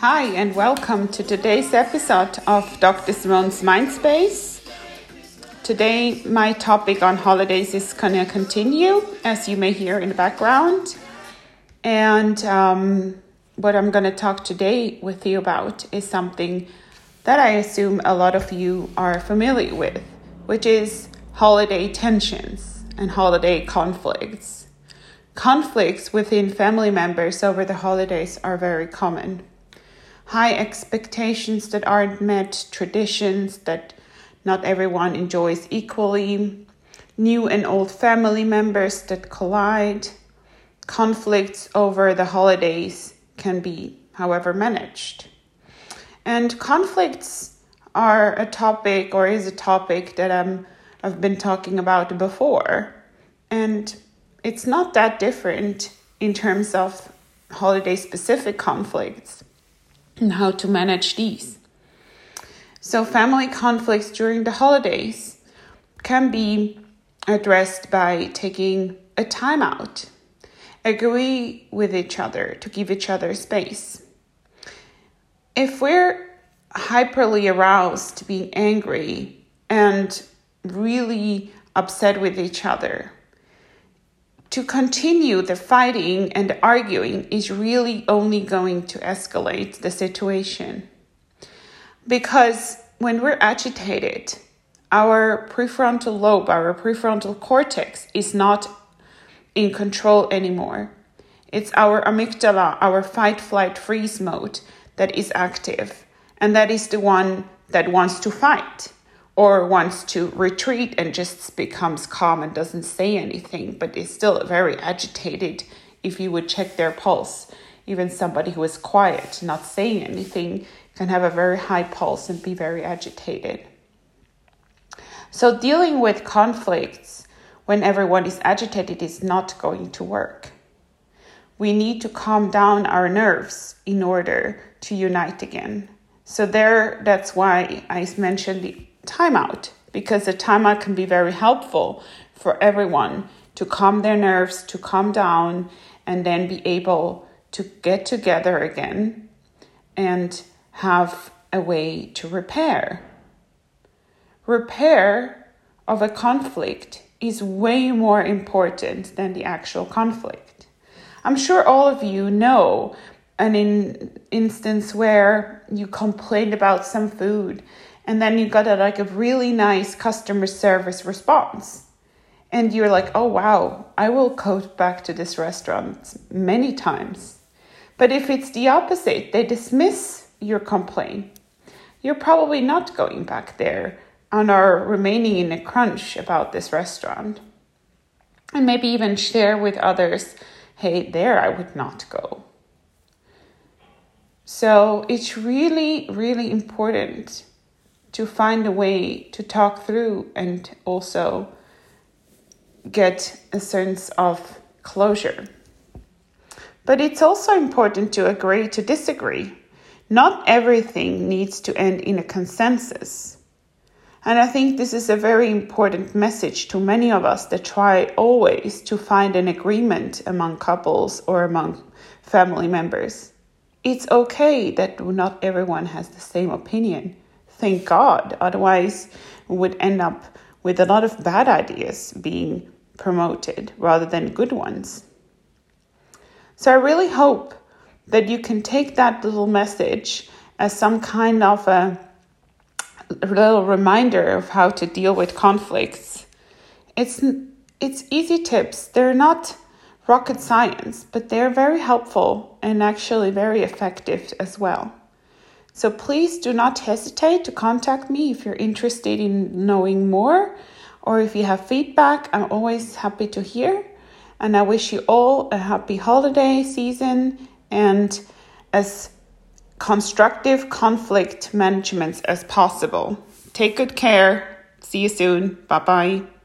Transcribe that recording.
Hi, and welcome to today's episode of Dr. Simone's Mindspace. Today, my topic on holidays is going to continue, as you may hear in the background. And um, what I'm going to talk today with you about is something that I assume a lot of you are familiar with, which is holiday tensions and holiday conflicts. Conflicts within family members over the holidays are very common high expectations that aren't met, traditions that not everyone enjoys equally, new and old family members that collide. Conflicts over the holidays can be, however, managed. And conflicts are a topic or is a topic that um, I've been talking about before. And it's not that different in terms of holiday specific conflicts and how to manage these. So, family conflicts during the holidays can be addressed by taking a timeout, agree with each other to give each other space. If we're hyperly aroused, to being angry, and really upset with each other, to continue the fighting and arguing is really only going to escalate the situation. Because when we're agitated, our prefrontal lobe, our prefrontal cortex is not in control anymore. It's our amygdala, our fight, flight, freeze mode that is active. And that is the one that wants to fight or wants to retreat and just becomes calm and doesn't say anything, but is still very agitated if you would check their pulse. Even somebody who is quiet, not saying anything, can have a very high pulse and be very agitated. So, dealing with conflicts when everyone is agitated is not going to work. We need to calm down our nerves in order to unite again. So, there, that's why I mentioned the timeout because the timeout can be very helpful for everyone to calm their nerves, to calm down, and then be able to get together again and have a way to repair. Repair of a conflict is way more important than the actual conflict. I'm sure all of you know an in instance where you complained about some food and then you got a like a really nice customer service response. And you're like oh wow i will go back to this restaurant many times. But if it's the opposite they dismiss your complaint. You're probably not going back there and are remaining in a crunch about this restaurant. And maybe even share with others hey there i would not go. So it's really really important to find a way to talk through and also get a sense of closure. But it's also important to agree to disagree. Not everything needs to end in a consensus. And I think this is a very important message to many of us that try always to find an agreement among couples or among family members. It's okay that not everyone has the same opinion thank God. Otherwise, we would end up with a lot of bad ideas being promoted rather than good ones. So I really hope that you can take that little message as some kind of a little reminder of how to deal with conflicts. It's it's easy tips. They're not rocket science, but they're very helpful and actually very effective as well. So please do not hesitate to contact me if you're interested in knowing more or if you have feedback. I'm always happy to hear. And I wish you all a happy holiday season and as constructive conflict management as possible. Take good care. See you soon. Bye bye.